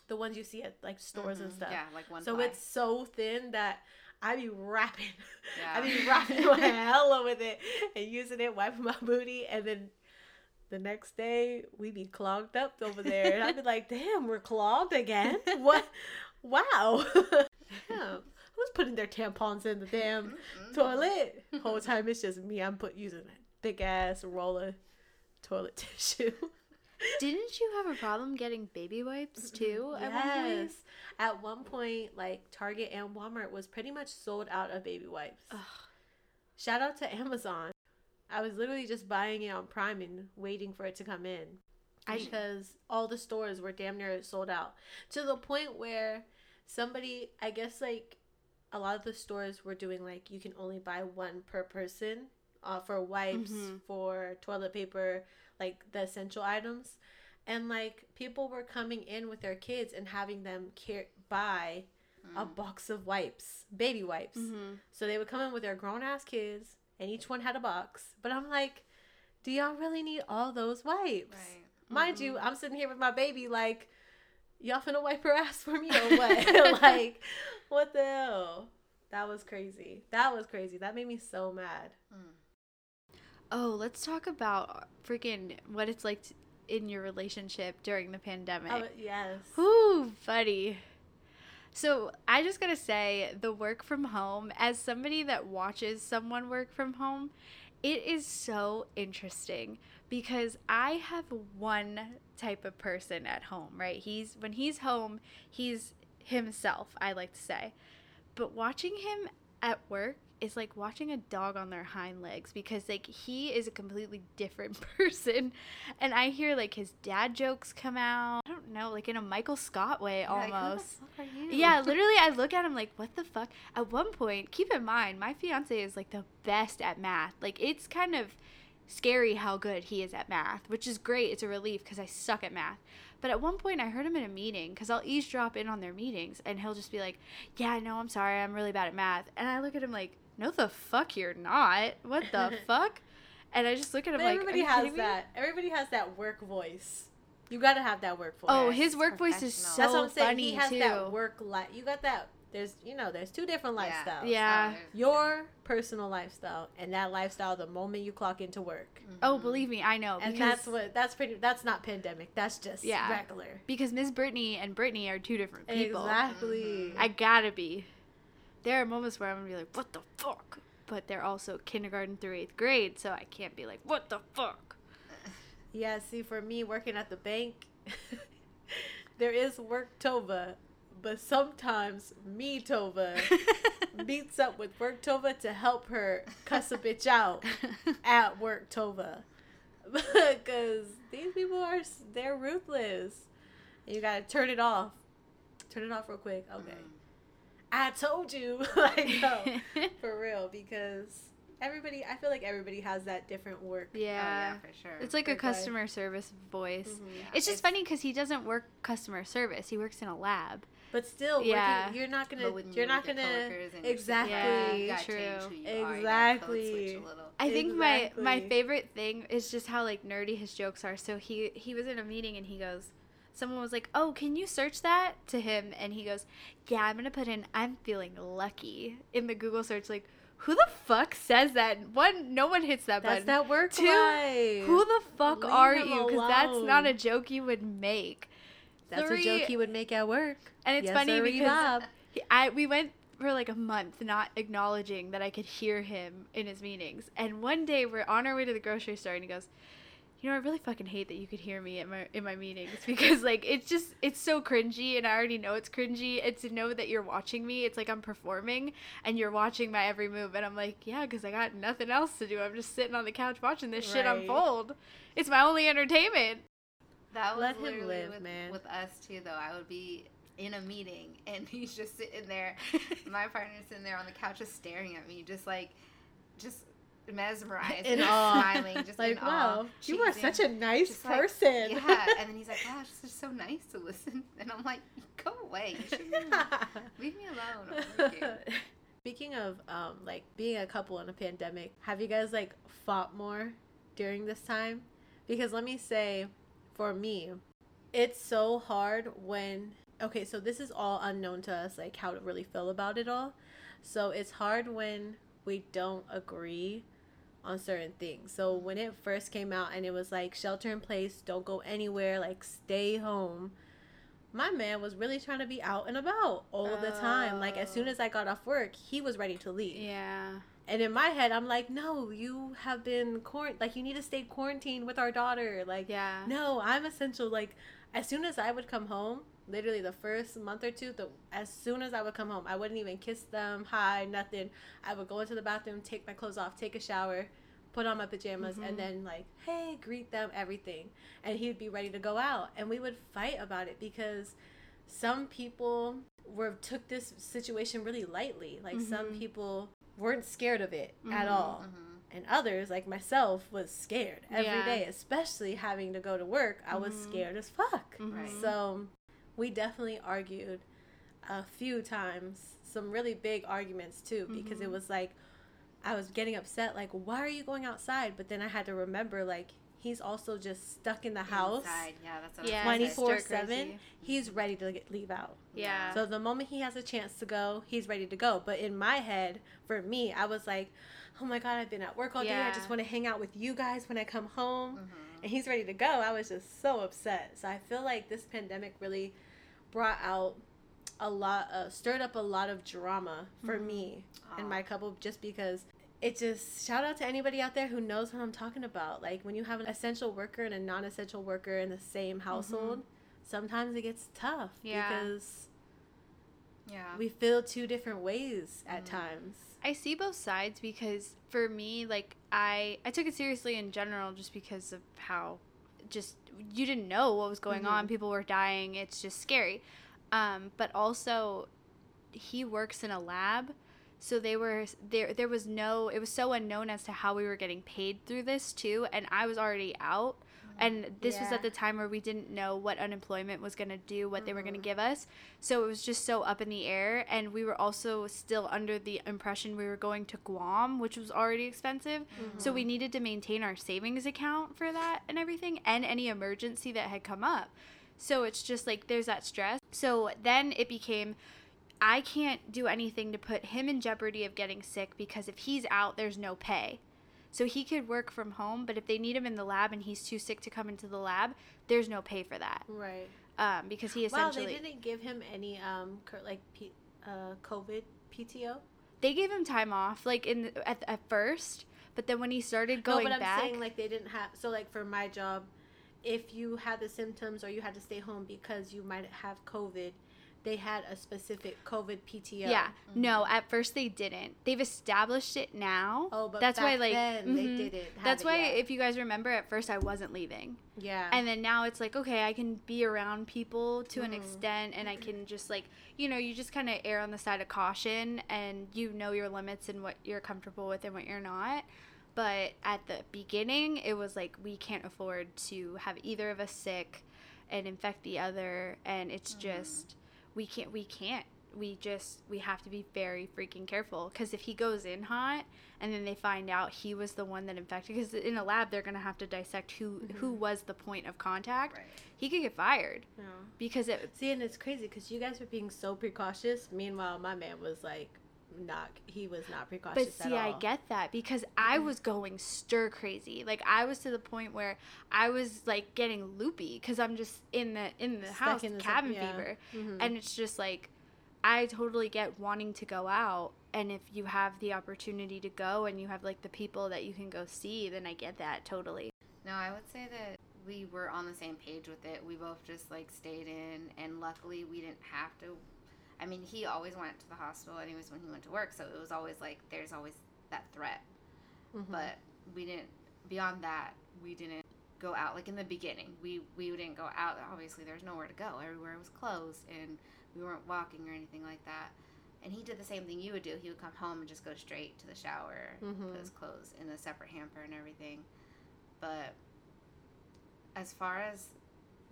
the ones you see at like stores and Mhm. stuff. Yeah, like one. so ply. it's so thin that I be wrapping, Yeah. I be wrapping my hella with it and using it, wiping my booty, and then the next day we be clogged up over there, and I'd be like, "Damn, we're clogged again? What? Wow! yeah. Who's putting their tampons in the damn toilet? Whole time it's just me. I'm put using a thick ass roll of toilet tissue. Didn't you have a problem getting baby wipes too at one point? Yes. At one point, like Target and Walmart was pretty much sold out of baby wipes. Ugh. Shout out to Amazon. I was literally just buying it on Prime and waiting for it to come in. I- because all the stores were damn near sold out. To the point where somebody, I guess like a lot of the stores were doing like you can only buy one per person uh, for wipes, Mhm. for toilet paper, like the essential items. And like people were coming in with their kids and having them care- buy a Mm. box of wipes, baby wipes. Mhm. So they would come in with their grown ass kids, and each one had a box. But I'm like, do y'all really need all those wipes? Right. Mind you, Mhm. I'm sitting here with my baby, like, y'all finna wipe her ass for me or what? like, what the hell? That was crazy. That was crazy. That made me so mad. Mm. Oh, let's talk about freaking what it's like t- in your relationship during the pandemic. Oh, yes. Whoo, buddy. So I just gotta say, the work from home, as somebody that watches someone work from home, it is so interesting because I have one type of person at home, right? He's when he's home, he's himself, I like to say. But watching him at work is like watching a dog on their hind legs because like he is a completely different person and I hear like his dad jokes come out. I don't know, like in a Michael Scott way You're like, "Who the almost. you?" Yeah, literally, I look at him like, what the fuck? At one point, keep in mind, my fiance is like the best at math. Like, it's kind of scary how good he is at math, which is great. It's a relief because I suck at math. But at one point, I heard him in a meeting because I'll eavesdrop in on their meetings and he'll just be like, yeah, no, I'm sorry, I'm really bad at math. And I look at him like, no, the fuck, you're not. What the fuck? And I just look at him But like, everybody has kidding me?" that. Everybody has that work voice. You gotta have that work voice. Oh, his work voice is so That's what I'm saying. funny he has too. that work life. You got that. There's, you know, there's two different Yeah. lifestyles. Yeah. Your personal lifestyle and that lifestyle the moment you clock into work. Oh, Mhm. believe me, I know. And that's what that's pretty that's not pandemic. That's just Yeah. regular. Because Miss Brittany and Brittany are two different people. Exactly. Mhm. I gotta be. There are moments where I'm gonna be like, what the fuck? But they're also kindergarten through eighth grade, so I can't be like, what the fuck? Yeah, see for me working at the bank there is work Tova, but sometimes me Tova meets up with work Tova to help her cuss a bitch out at work Tova because these people are they're ruthless. You gotta turn it off. Turn it off real quick. Okay. Mm. I told you. like no, for real because everybody. I feel like everybody has that different work. Oh, yeah, yeah. for sure. It's like a Work life. customer service voice. Mhm. Yeah, It's just funny because he doesn't work customer service. He works in a lab. But still, Yeah. working, you're not gonna. When You're not gonna. coworkers and your exactly. Yeah, you true. change who you are, you gotta switch Exactly. a little. I think my my favorite thing is just how like nerdy his jokes are. So he he was in a meeting and he goes, someone was like, "Oh, can you search that?" to him, and he goes, "Yeah, I'm gonna put in I'm feeling lucky in the Google search." Like, who the fuck says that? One, no one hits that That's button. that work Two, life. Who the fuck Leave are you? Because that's not a joke you would make. That's Three- a joke he would make at work. And it's Yes, funny because he- I we went for like a month not acknowledging that I could hear him in his meetings. And one day we're on our way to the grocery store and he goes, "You know, I really fucking hate that you could hear me in my in my meetings because like it's just it's so cringy and I already know it's cringy. And to know that you're watching me, it's like I'm performing and you're watching my every move and I'm like, "Yeah, cuz I got nothing else to do. I'm just sitting on the couch watching this shit unfold. It's my only entertainment." That was Let him live, with, man. with us too, though. I would be in a meeting and he's just sitting there. my partner's sitting there on the couch, just staring at me, just like, just mesmerized, In and awe. smiling, just like, wow, you are such a nice Just like, person. yeah, and then he's like, "Wow, it's just so nice to listen." And I'm like, "Go away, you leave me alone." Speaking of um, like being a couple in a pandemic, have you guys like fought more during this time? Because let me say, for me, it's so hard when okay, so this is all unknown to us, like how to really feel about it all. So it's hard when we don't agree on certain things. So when it first came out and it was like shelter in place, don't go anywhere, like stay home. My man was really trying to be out and about all the time. Like as soon Oh. as I got off work, he was ready to leave. yeah. And in my head, I'm like, "No, you have been quarant like you need to stay quarantined with our daughter." Like Yeah. no, I'm essential. Like, as soon as I would come home, literally the first month or two, the as soon as I would come home, I wouldn't even kiss them, hi, nothing. I would go into the bathroom, take my clothes off, take a shower, put on my pajamas, Mhm. and then like, hey, greet them, everything, and he'd be ready to go out, and we would fight about it because some people were took this situation really lightly. Like some Mhm. people weren't scared of it at Mhm, all Mhm. and others like myself was scared every day, Yeah. especially having to go to work i was Mhm. scared as fuck Mhm. Right. so we definitely argued a few times some really big arguments too because it Mhm. was like i was getting upset like why are you going outside but then i had to remember like he's also just stuck in the house Inside, yeah, that's what Yeah. I was gonna say. 24 stir 7 crazy. he's ready to get, leave out Yeah. so the moment he has a chance to go, he's ready to go. But in my head, for me, I was like, "Oh my god, I've been at work all day. I just want to hang out with you guys when I come home." Mhm. And he's ready to go. I was just so upset. So I feel like this pandemic really brought out a lot of stirred up a lot of drama for Mhm. me and my ah. couple just because it just shout out to anybody out there who knows what I'm talking about. Like when you have an essential worker and a non-essential worker in the same mm-hmm. household, sometimes it gets tough Yeah. because yeah. we feel two different ways at Mhm. times. I see both sides because for me, like I I took it seriously in general just because of how just you didn't know what was going on. Mhm. People were dying. It's just scary. Um, but also, he works in a lab, so they were there. There was no. It was so unknown as to how we were getting paid through this too, and I was already out. And this was at the time where we didn't know what unemployment was going to do, what they were going to give us. So it was just so up in the air. And we were also still under the impression we were going to Guam, which was already expensive. So we mm-hmm. needed to maintain our savings account for that and everything, and any emergency that had come up. So it's just like there's that stress. So then it became I can't do anything to put him in jeopardy of getting sick because if he's out, there's no pay. So he could work from home, but if they need him in the lab and he's too sick to come into the lab, there's no pay for that. Right. Um, because he essentially. Wow, essentially they didn't give him any um like P- uh COVID PTO. they gave him time off, like in at, at first, but then when he started going no, but I'm back, saying like they didn't have. So like for my job, if you had the symptoms or you had to stay home because you might have COVID, they had a specific COVID PTO. Yeah. No, at first they didn't. They've established it now. Oh, but that's why like then they didn't. That's why yet. if you guys remember at first I wasn't leaving. yeah. And then now it's like okay, I can be around people to an Mhm. extent and I can just like, you know, you just kind of err on the side of caution and you know your limits and what you're comfortable with and what you're not. But at the beginning, it was like we can't afford to have either of us sick and infect the other and it's Mhm. just we can't we can't we just we have to be very freaking careful because if he goes in hot and then they find out he was the one that infected because in a lab they're gonna have to dissect who who Mhm. was the point of contact Right. he could get fired Yeah. because it See, and it's crazy because you guys were being so precautious. Meanwhile, my man was like, not. He was not precautious but see at i get that because i was going stir crazy like i was to the point where i was like getting loopy because i'm just in the in the Stuck house in the- cabin yeah. fever Mhm. and it's just like i totally get wanting to go out and if you have the opportunity to go and you have like the people that you can go see then i get that totally No, I would say that we were on the same page with it. We both just like stayed in, and luckily we didn't have to. I mean, he always went to the hospital, anyways, when he went to work, so it was always like there's always that threat. Mhm. But we didn't. Beyond that, we didn't go out. Like in the beginning, we we didn't go out. Obviously, there's nowhere to go. Everywhere was closed, and we weren't walking or anything like that. And he did the same thing you would do. He would come home and just go straight to the shower, Mhm. put his clothes in a separate hamper and everything. But as far as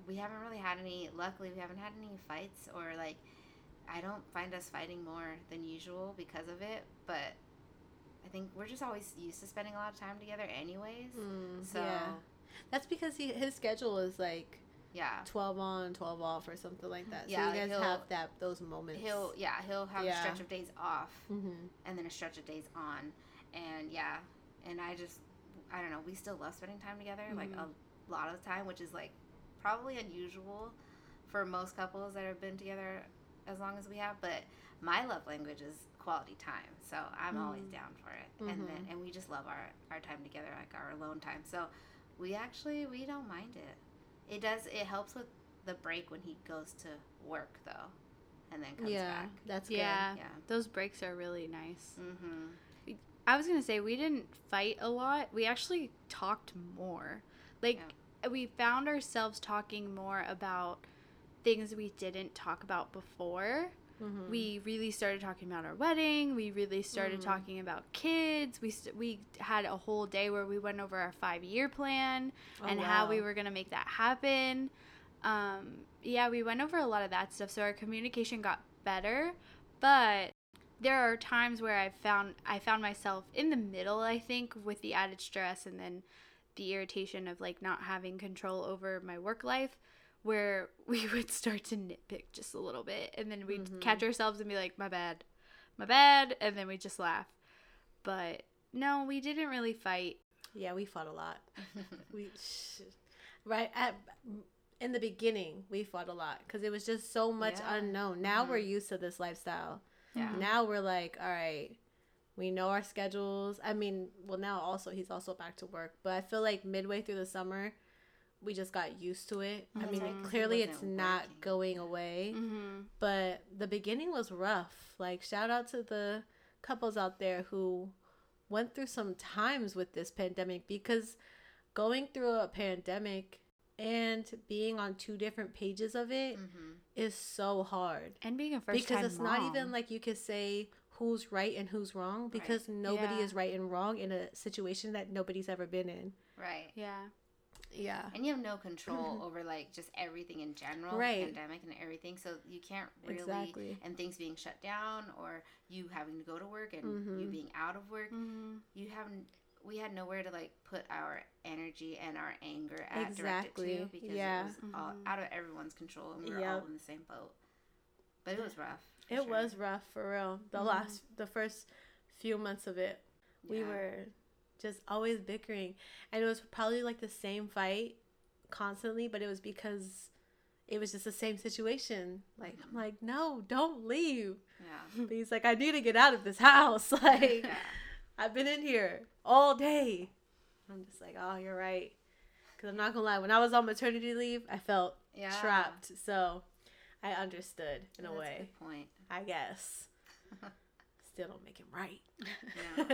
we haven't really had any, luckily, we haven't had any fights or like, I don't find us fighting more than usual because of it. But I think we're just always used to spending a lot of time together, anyways. Mm, So, yeah. That's because he, his schedule is like yeah. 12 on, 12 off, or something like that. So Yeah, you like guys have that those moments. He'll, yeah, he'll have Yeah. a stretch of days off hmm and then a stretch of days on. And yeah, and I just, I don't know, we still love spending time together, like Mhm. a lot of the time, which is like probably unusual for most couples that have been together as long as we have. But my love language is quality time, so I'm always Mm. down for it. And then, Mhm. and we just love our our time together, like our alone time. So we actually we don't mind it. It does. It helps with the break when he goes to work though, and then comes Yeah, back. that's yeah Yeah. those breaks are really nice Mm-hmm. I was gonna say we didn't fight a lot. We actually talked more. Like we found ourselves talking more about things we didn't talk about before. good. hmm We really started talking about our wedding. We really started Mm. talking about kids. We st- we had a whole day where we went over our five year plan Oh, and how we were gonna make that happen. Um, yeah, we went over a lot of that stuff, so our communication got better. But there are times where I found I found myself in the middle. I think with the added stress and then the irritation of like not having control over my work life, where we would start to nitpick just a little bit, and then we'd Mhm. catch ourselves and be like, "My bad, my bad," and then we'd just laugh. But no, we didn't really fight. Yeah, we fought a lot. we right at in the beginning we fought a lot because it was just so much Yeah. unknown. Now we're Mhm. used to this lifestyle. Yeah. Now we're like, all right, we know our schedules. I mean, well now also he's also back to work, but I feel like midway through the summer, we just got used to it. I mean, right, 'cause he clearly it's wasn't working. going away, Mm-hmm. but the beginning was rough. Like shout out to the couples out there who went through some times with this pandemic because going through a pandemic and being on two different pages of it mm-hmm. is so hard And being a first because time it's not even like you could say who's right and who's wrong because nobody Yeah. is right and wrong in a situation that nobody's ever been in. Right. yeah. Yeah. And you have no control over like just everything in general, Right. the pandemic and everything. So you can't really Exactly. and things being shut down or you having to go to work and you Mhm. being out of work. Mm-hmm. You haven't. We had nowhere to like put our energy and our anger at directed Exactly. to because Yeah. it was all Mhm. out of everyone's control and we were Yep. all in the same boat. But it was rough. It sure. was rough for real. The Mhm. last the first few months of it, we Yeah. were just always bickering. And it was probably like the same fight constantly, but it was because it was just the same situation. Like I'm like, "No, don't leave." Yeah. But he's like, "I need to get out of this house." Like yeah. I've been in here all day. I'm just like, oh, you're right. Because I'm not going to lie, when I was on maternity leave, I felt Yeah. trapped. So I understood in a That's way. good point. I guess. Still don't make him right. No.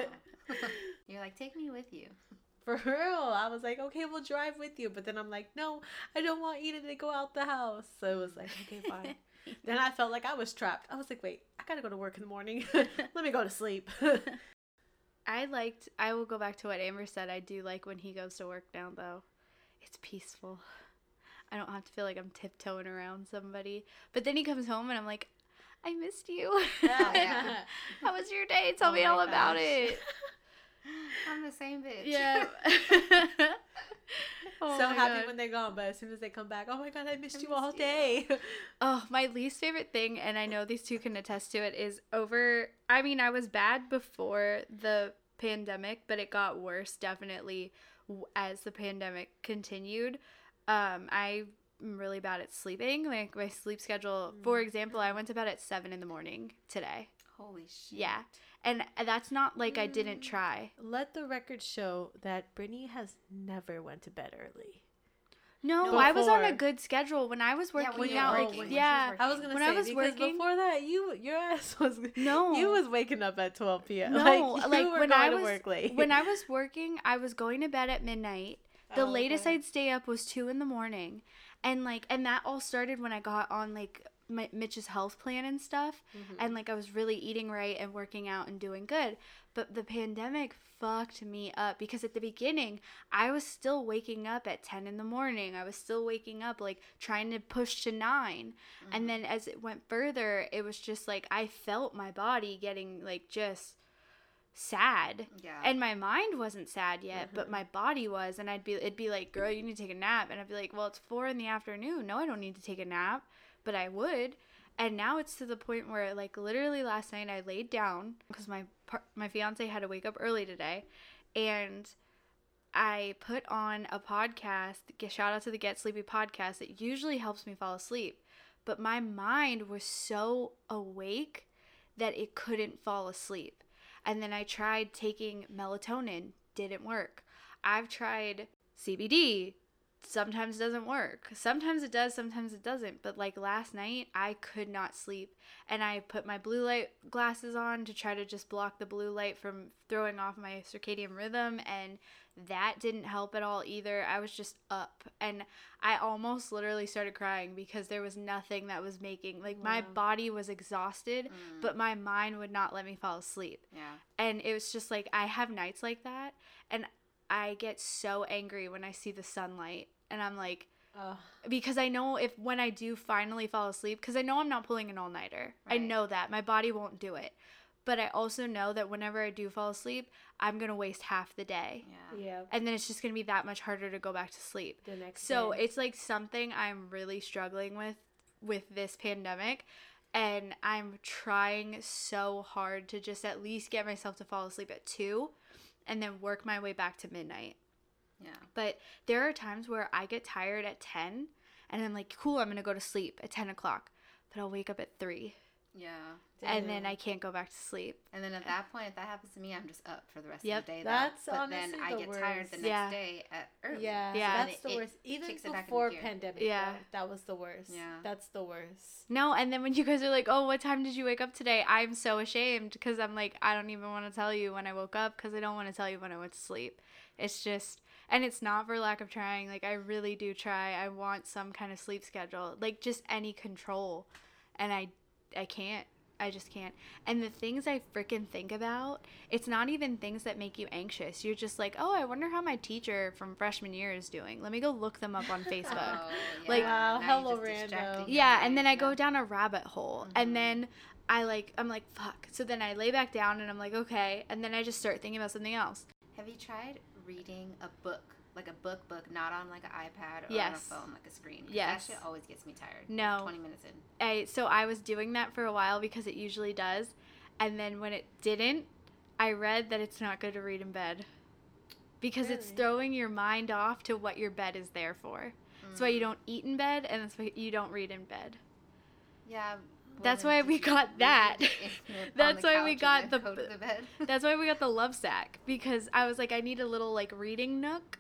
You're like, take me with you. For real. I was like, okay, we'll drive with you. But then I'm like, no, I don't want Eden to go out the house. So it was like, okay, fine. then I felt like I was trapped. I was like, wait, I gotta go to work in the morning. Let me go to sleep. I liked. I will go back to what Amber said. I do like when he goes to work now, though. It's peaceful. I don't have to feel like I'm tiptoeing around somebody. But then he comes home and I'm like, I missed you. yeah. How was your day? Tell Oh me all about it. I'm the same bitch. Yeah. Oh so happy God. when they're gone, but as soon as they come back, oh my god, I missed I you missed all you. day. Oh, my least favorite thing, and I know these two can attest to it, is over. I mean, I was bad before the pandemic, but it got worse definitely as the pandemic continued. Um, I'm really bad at sleeping. Like my sleep schedule, for mm. example, I went to bed at seven in the morning today. Holy shit. Yeah, and uh, that's not like I didn't mm. try. Let the record show that Brittany has never went to bed early. No, No, I was on a good schedule when I was Yeah, working when out. working, like, yeah, was I was gonna When say I was because working- before that, you your ass was No. you was waking up at twelve p.m. No, like, you like, were when going I to was- work late. when I was working, I was going to bed at midnight. The Oh, latest okay. I'd stay up was two in the morning, and like, and that all started when I got on like my, Mitch's health plan and stuff, Mhm. and like I was really eating right and working out and doing good. But the pandemic fucked me up because at the beginning I was still waking up at ten in the morning. I was still waking up like trying to push to 9 and then as it went further, it was just like I felt my body getting like just sad. Yeah. and my mind wasn't sad yet but Mhm. my body was and i'd be it'd be like girl you need to take a nap. And i'd be like well it's four in the afternoon. No i don't need to take a nap. But i would. And now it's to the point where like literally last night i laid down because my par- my fiance had to wake up early today. And i put on a podcast shout out to the get sleepy podcast. It usually helps me fall asleep. But my mind was so awake that it couldn't fall asleep and then I tried taking melatonin, didn't work. I've tried CBD, sometimes it doesn't work. Sometimes it does, sometimes it doesn't. But like last night, I could not sleep. And I put my blue light glasses on to try to just block the blue light from throwing off my circadian rhythm. And that didn't help at all either. I was just up. And I almost literally started crying because there was nothing that was making, like, my body was exhausted, Mm. but my mind would not let me fall asleep yeah. and it was just like I have nights like that and I get so angry when I see the sunlight and I'm like Ugh. because I know if when I do finally fall asleep cuz I know I'm not pulling an all-nighter. I know that my body won't do it. But I also know that whenever I do fall asleep, I'm going to waste half the day. Yeah. yeah, And then it's just going to be that much harder to go back to sleep. the next So day. it's like something I'm really struggling with with this pandemic. And I'm trying so hard to just at least get myself to fall asleep at two and then work my way back to midnight. Yeah. But there are times where I get tired at 10 and I'm like, cool, I'm going to go to sleep at 10 o'clock. But I'll wake up at 3 Yeah. and then I can't go back to sleep. And then at that point, if that happens to me, I'm just up for the rest Yep. of the day. though. That's but then honestly I the get tired the worst. next Yeah. day at early. Yeah, Yeah. that's the worst. Even kicks it back into before pandemic, Yeah. yeah, that was the worst. Yeah. that's the worst. No, and then when you guys are like, "Oh, what time did you wake up today?" I'm so ashamed because I'm like, I don't even want to tell you when I woke up because I don't want to tell you when I went to sleep. It's just, and it's not for lack of trying. Like I really do try. I want some kind of sleep schedule, like just any control, and I, I can't. I just can't. And the things I freaking think about, it's not even things that make you anxious. You're just like, oh, I wonder how my teacher from freshman year is doing. Let me go look them up on Facebook. Oh, Like- Wow, hello, you're just distracting rando. your Yeah, and then I go down a rabbit hole. Mhm. And then I like I'm like fuck. So then I lay back down and I'm like okay, and then I just start thinking about something else. Have you tried reading a book, like a book book, not on like an iPad or on a phone, like a screen. Yes. That shit always gets me tired. No. Twenty minutes in. I so I was doing that for a while because it usually does. And then when it didn't, I read that it's not good to read in bed. Because it's throwing your mind off to what your bed is there for. That's why you mm. don't eat in bed and that's why you don't read in bed. Yeah. That's why we got that. That's why we got the- the bed. That's why we got the love sack because I was like I need a little like reading nook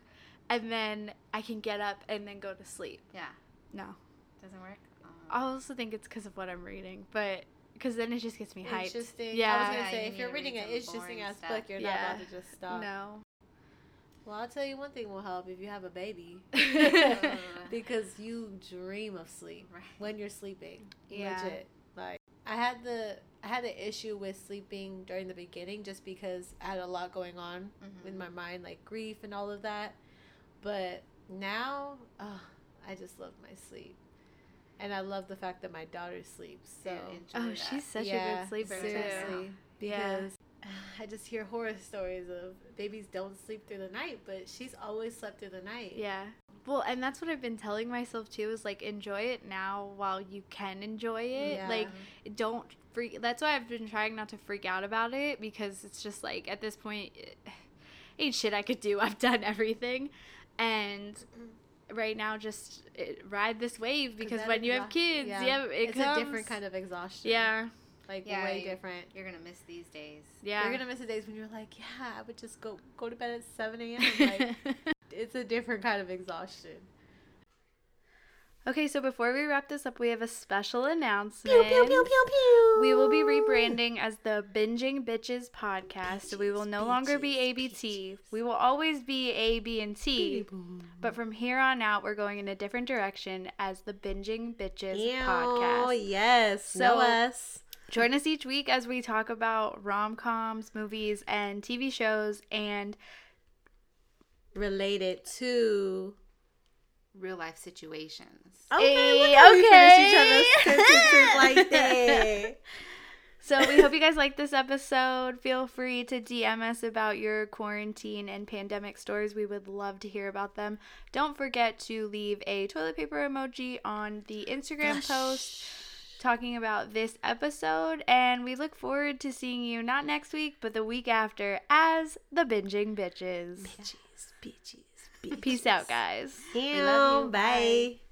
and then I can get up and then go to sleep. yeah. No. Doesn't work. Oh. I also think it's because of what I'm reading, but because then it just gets me hyped. Interesting. Yeah. I was gonna Yeah, say you if you're reading read an some interesting boring ass book, you're Yeah. not about to just stop. No. Well, I'll tell you one thing will help if you have a baby. Because you dream of sleep Right. when you're sleeping. Yeah. Legit. Like I had the I had the issue with sleeping during the beginning just because I had a lot going on Mhm. in my mind, like grief and all of that. But now, oh, I just love my sleep. And I love the fact that my daughter sleeps. So Enjoy Oh, that. she's such a good sleeper seriously. too. Yeah. Because I just hear horror stories of babies don't sleep through the night, but she's always slept through the night. Yeah. Well, and that's what I've been telling myself too is like enjoy it now while you can enjoy it. Yeah. Like don't freak that's why I've been trying not to freak out about it because it's just like at this point it, ain't shit I could do. I've done everything. And right now just it, ride this wave because when you have kids, yeah. yeah, it it's comes a different kind of exhaustion. Yeah. Like Yeah, way you- different. You're gonna miss these days. Yeah. You're gonna miss the days when you're like, yeah, I would just go go to bed at seven a.m. Like it's a different kind of exhaustion. Okay, so before we wrap this up, we have a special announcement. pew. pew, pew, pew, pew. We will be rebranding as the Binging Bitches podcast. we will no longer be ABT. We will always be A, B, and T. But from here on out, we're going in a different direction as the Binging Bitches Podcast. Oh podcast. yes, So- know us. Join us each week as we talk about rom coms, movies, and TV shows. And Related to Real life situations. Hey, look how we finished each okay. like that. so we hope you guys like this episode. Feel free to DM us about your quarantine and pandemic stories. We would love to hear about them. Don't forget to leave a toilet paper emoji on the Instagram post talking about this episode. And we look forward to seeing you not next week, but the week after as the Binging Bitches. Bitches, bitches, bitches. Peace out, guys. love you. Bye. Bye.